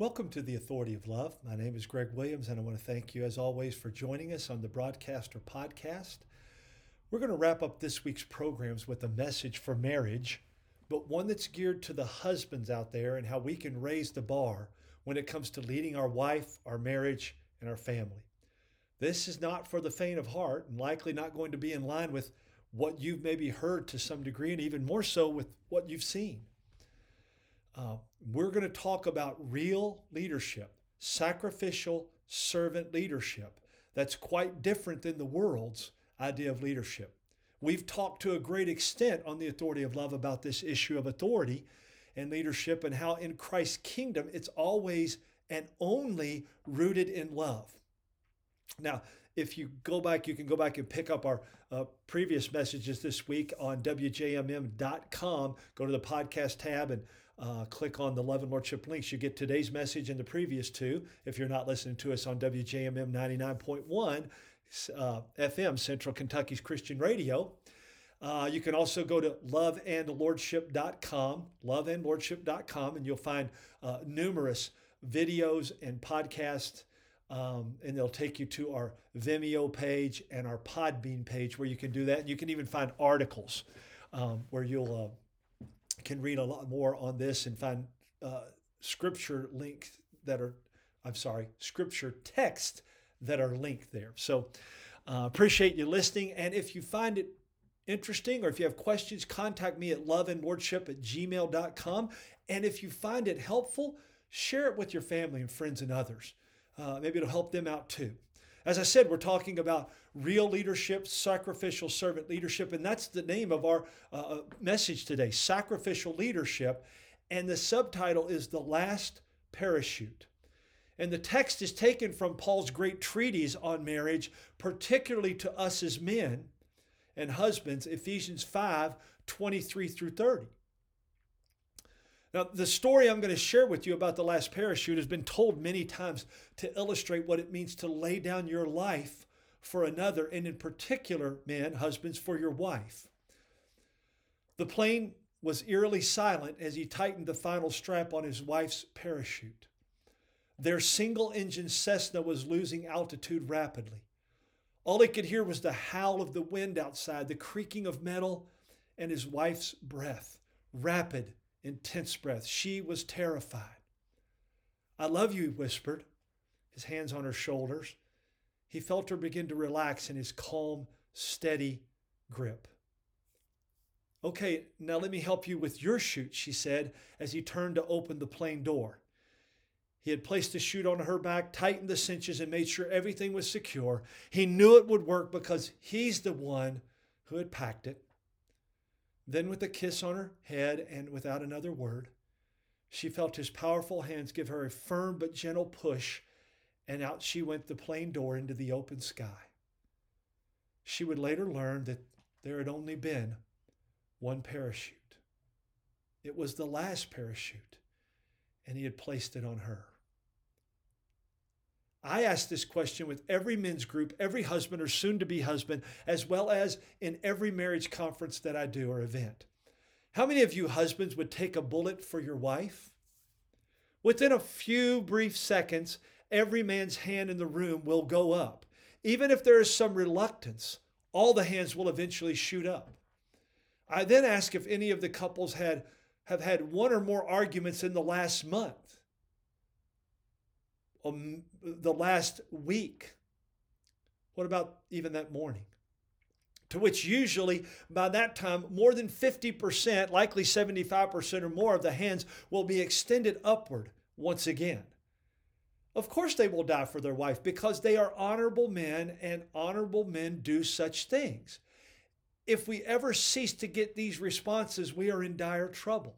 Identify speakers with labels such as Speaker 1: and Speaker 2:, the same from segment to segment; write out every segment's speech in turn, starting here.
Speaker 1: Welcome to the Authority of Love. My name is Greg Williams, and I want to thank you, as always, for joining us on the Broadcaster podcast. We're going to wrap up this week's programs with a message for marriage, but one that's geared to the husbands out there and how we can raise the bar when it comes to leading our wife, our marriage, and our family. This is not for the faint of heart and likely not going to be in line with what you've maybe heard to some degree, and even more so with what you've seen. Uh, we're going to talk about real leadership, sacrificial servant leadership. That's quite different than the world's idea of leadership. We've talked to a great extent on the authority of love about this issue of authority and leadership and how in Christ's kingdom it's always and only rooted in love. Now, if you go back, you can go back and pick up our uh, previous messages this week on WJMM.com. Go to the podcast tab and uh, click on the Love and Lordship links. You get today's message and the previous two. If you're not listening to us on WJMM 99.1 uh, FM, Central Kentucky's Christian Radio, uh, you can also go to loveandlordship.com, loveandlordship.com, and you'll find uh, numerous videos and podcasts. Um, and they'll take you to our Vimeo page and our Podbean page where you can do that. And you can even find articles um, where you'll uh, can read a lot more on this and find uh, scripture links that are, I'm sorry, scripture text that are linked there. So uh, appreciate you listening. And if you find it interesting or if you have questions, contact me at loveandlordship at gmail.com. And if you find it helpful, share it with your family and friends and others. Uh, maybe it'll help them out too. As I said, we're talking about real leadership, sacrificial servant leadership, and that's the name of our uh, uh, message today sacrificial leadership. And the subtitle is The Last Parachute. And the text is taken from Paul's great treatise on marriage, particularly to us as men and husbands, Ephesians 5 23 through 30. Now, the story I'm going to share with you about the last parachute has been told many times to illustrate what it means to lay down your life for another, and in particular, men, husbands, for your wife. The plane was eerily silent as he tightened the final strap on his wife's parachute. Their single engine Cessna was losing altitude rapidly. All he could hear was the howl of the wind outside, the creaking of metal, and his wife's breath, rapid intense breath. She was terrified. I love you, he whispered, his hands on her shoulders. He felt her begin to relax in his calm, steady grip. Okay, now let me help you with your chute, she said as he turned to open the plane door. He had placed the chute on her back, tightened the cinches, and made sure everything was secure. He knew it would work because he's the one who had packed it. Then, with a kiss on her head and without another word, she felt his powerful hands give her a firm but gentle push, and out she went the plane door into the open sky. She would later learn that there had only been one parachute. It was the last parachute, and he had placed it on her. I ask this question with every men's group, every husband or soon to be husband, as well as in every marriage conference that I do or event. How many of you husbands would take a bullet for your wife? Within a few brief seconds, every man's hand in the room will go up. Even if there is some reluctance, all the hands will eventually shoot up. I then ask if any of the couples had have had one or more arguments in the last month um, the last week? What about even that morning? To which usually by that time, more than 50%, likely 75% or more of the hands will be extended upward once again. Of course, they will die for their wife because they are honorable men and honorable men do such things. If we ever cease to get these responses, we are in dire trouble.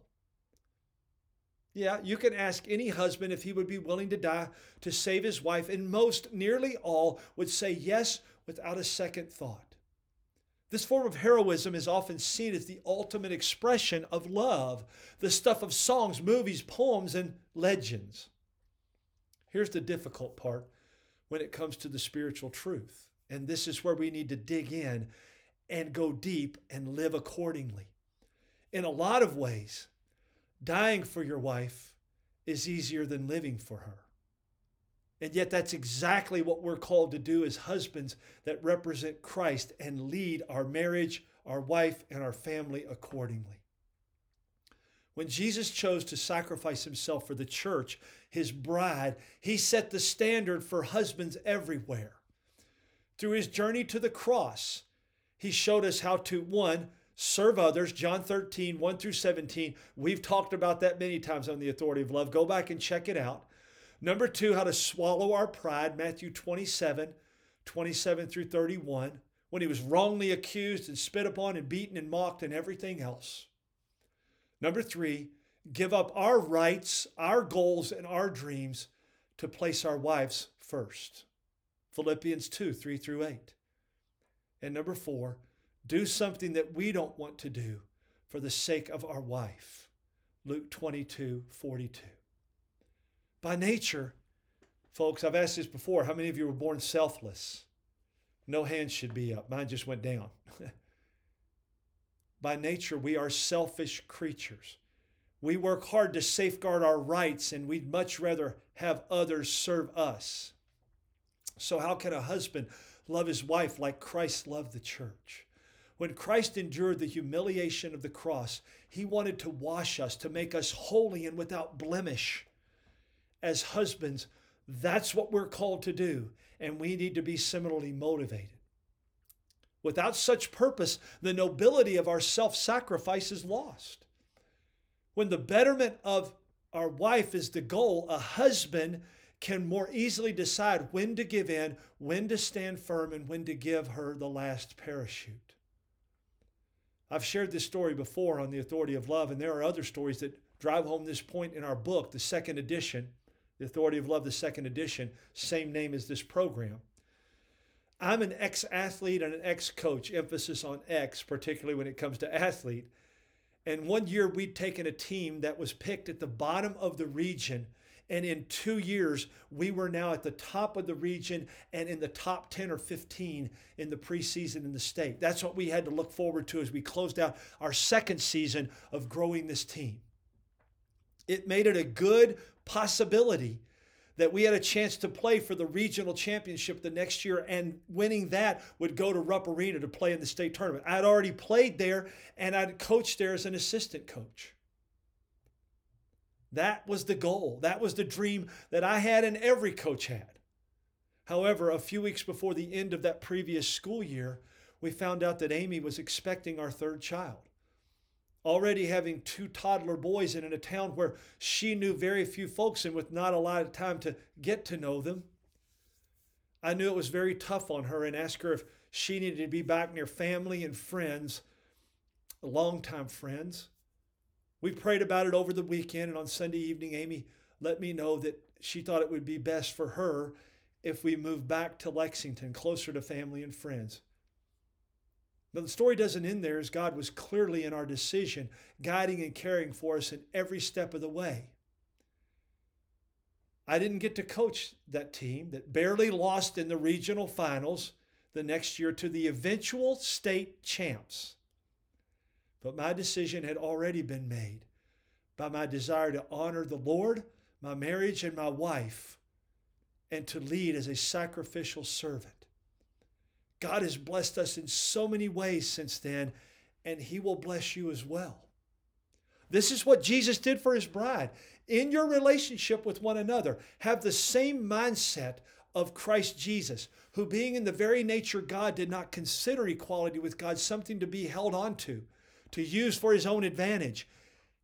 Speaker 1: Yeah, you can ask any husband if he would be willing to die to save his wife, and most, nearly all, would say yes without a second thought. This form of heroism is often seen as the ultimate expression of love, the stuff of songs, movies, poems, and legends. Here's the difficult part when it comes to the spiritual truth, and this is where we need to dig in and go deep and live accordingly. In a lot of ways, dying for your wife is easier than living for her. And yet, that's exactly what we're called to do as husbands that represent Christ and lead our marriage, our wife, and our family accordingly. When Jesus chose to sacrifice himself for the church, his bride, he set the standard for husbands everywhere. Through his journey to the cross, he showed us how to, one, serve others. John 13, 1 through 17. We've talked about that many times on the authority of love. Go back and check it out. Number two, how to swallow our pride. Matthew 27, 27 through 31. When he was wrongly accused and spit upon and beaten and mocked and everything else. Number three, give up our rights, our goals, and our dreams to place our wives first. Philippians 2 3 through 8. And number four, do something that we don't want to do for the sake of our wife. Luke 22 42. By nature, folks, I've asked this before how many of you were born selfless? No hands should be up. Mine just went down. By nature, we are selfish creatures. We work hard to safeguard our rights, and we'd much rather have others serve us. So, how can a husband love his wife like Christ loved the church? When Christ endured the humiliation of the cross, he wanted to wash us, to make us holy and without blemish. As husbands, that's what we're called to do, and we need to be similarly motivated. Without such purpose, the nobility of our self sacrifice is lost. When the betterment of our wife is the goal, a husband can more easily decide when to give in, when to stand firm, and when to give her the last parachute. I've shared this story before on the authority of love, and there are other stories that drive home this point in our book, the second edition, The Authority of Love, the second edition, same name as this program. I'm an ex athlete and an ex coach, emphasis on ex, particularly when it comes to athlete. And one year we'd taken a team that was picked at the bottom of the region. And in two years, we were now at the top of the region and in the top 10 or 15 in the preseason in the state. That's what we had to look forward to as we closed out our second season of growing this team. It made it a good possibility that we had a chance to play for the regional championship the next year, and winning that would go to Rupp Arena to play in the state tournament. I'd already played there and I'd coached there as an assistant coach. That was the goal. That was the dream that I had and every coach had. However, a few weeks before the end of that previous school year, we found out that Amy was expecting our third child already having two toddler boys and in a town where she knew very few folks and with not a lot of time to get to know them. I knew it was very tough on her and asked her if she needed to be back near family and friends, longtime friends. We prayed about it over the weekend, and on Sunday evening, Amy let me know that she thought it would be best for her if we moved back to Lexington, closer to family and friends. The story doesn't end there, as God was clearly in our decision, guiding and caring for us in every step of the way. I didn't get to coach that team that barely lost in the regional finals the next year to the eventual state champs. But my decision had already been made by my desire to honor the Lord, my marriage, and my wife, and to lead as a sacrificial servant. God has blessed us in so many ways since then, and He will bless you as well. This is what Jesus did for His bride. In your relationship with one another, have the same mindset of Christ Jesus, who, being in the very nature God, did not consider equality with God something to be held on to, to use for His own advantage.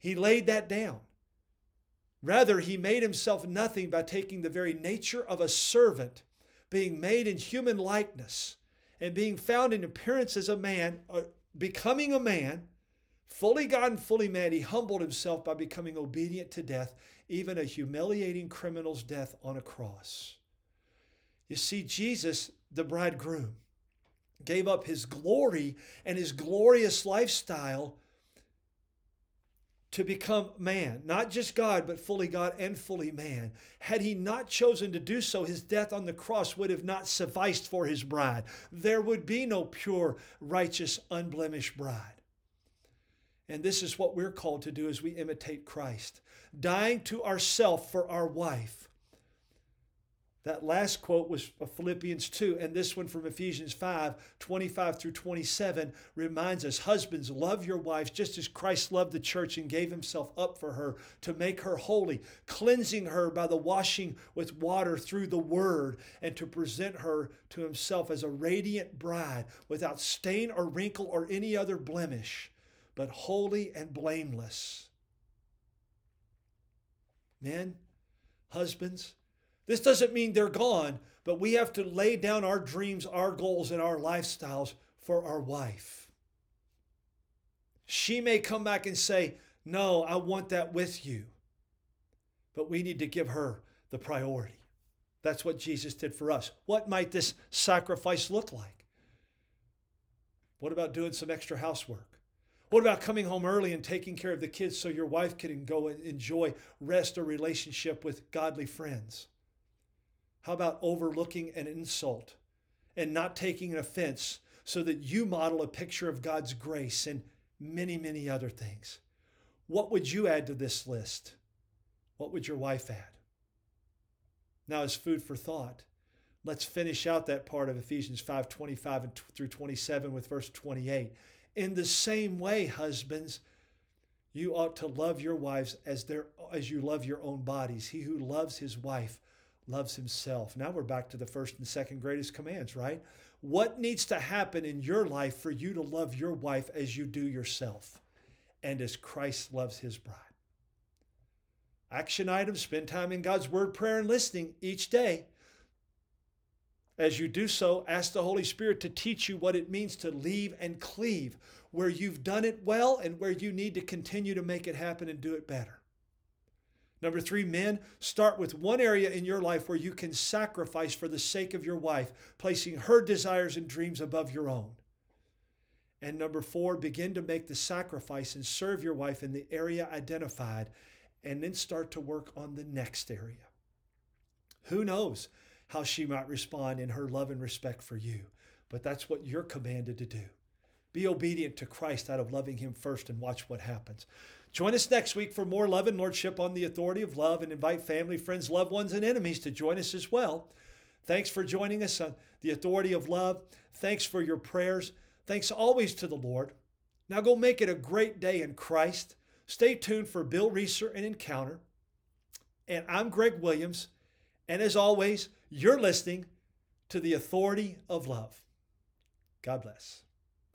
Speaker 1: He laid that down. Rather, He made Himself nothing by taking the very nature of a servant, being made in human likeness and being found in appearance as a man, uh, becoming a man, fully God and fully man, he humbled himself by becoming obedient to death, even a humiliating criminal's death on a cross. You see, Jesus, the bridegroom, gave up his glory and his glorious lifestyle to become man, not just God, but fully God and fully man. Had he not chosen to do so, his death on the cross would have not sufficed for his bride. There would be no pure, righteous, unblemished bride. And this is what we're called to do as we imitate Christ, dying to ourself for our wife that last quote was Philippians 2, and this one from Ephesians 5 25 through 27 reminds us Husbands, love your wives just as Christ loved the church and gave himself up for her to make her holy, cleansing her by the washing with water through the word, and to present her to himself as a radiant bride without stain or wrinkle or any other blemish, but holy and blameless. Men, husbands, this doesn't mean they're gone, but we have to lay down our dreams, our goals, and our lifestyles for our wife. She may come back and say, No, I want that with you. But we need to give her the priority. That's what Jesus did for us. What might this sacrifice look like? What about doing some extra housework? What about coming home early and taking care of the kids so your wife can go and enjoy rest or relationship with godly friends? How about overlooking an insult and not taking an offense so that you model a picture of God's grace and many, many other things? What would you add to this list? What would your wife add? Now, as food for thought, let's finish out that part of Ephesians 5 25 through 27 with verse 28. In the same way, husbands, you ought to love your wives as, their, as you love your own bodies. He who loves his wife loves himself. Now we're back to the first and second greatest commands, right? What needs to happen in your life for you to love your wife as you do yourself and as Christ loves his bride? Action items spend time in God's word, prayer, and listening each day. As you do so, ask the Holy Spirit to teach you what it means to leave and cleave, where you've done it well and where you need to continue to make it happen and do it better. Number three, men, start with one area in your life where you can sacrifice for the sake of your wife, placing her desires and dreams above your own. And number four, begin to make the sacrifice and serve your wife in the area identified, and then start to work on the next area. Who knows how she might respond in her love and respect for you, but that's what you're commanded to do. Be obedient to Christ out of loving Him first and watch what happens. Join us next week for more love and lordship on the authority of love and invite family, friends, loved ones, and enemies to join us as well. Thanks for joining us on the authority of love. Thanks for your prayers. Thanks always to the Lord. Now go make it a great day in Christ. Stay tuned for Bill Reeser and Encounter. And I'm Greg Williams. And as always, you're listening to the authority of love. God bless.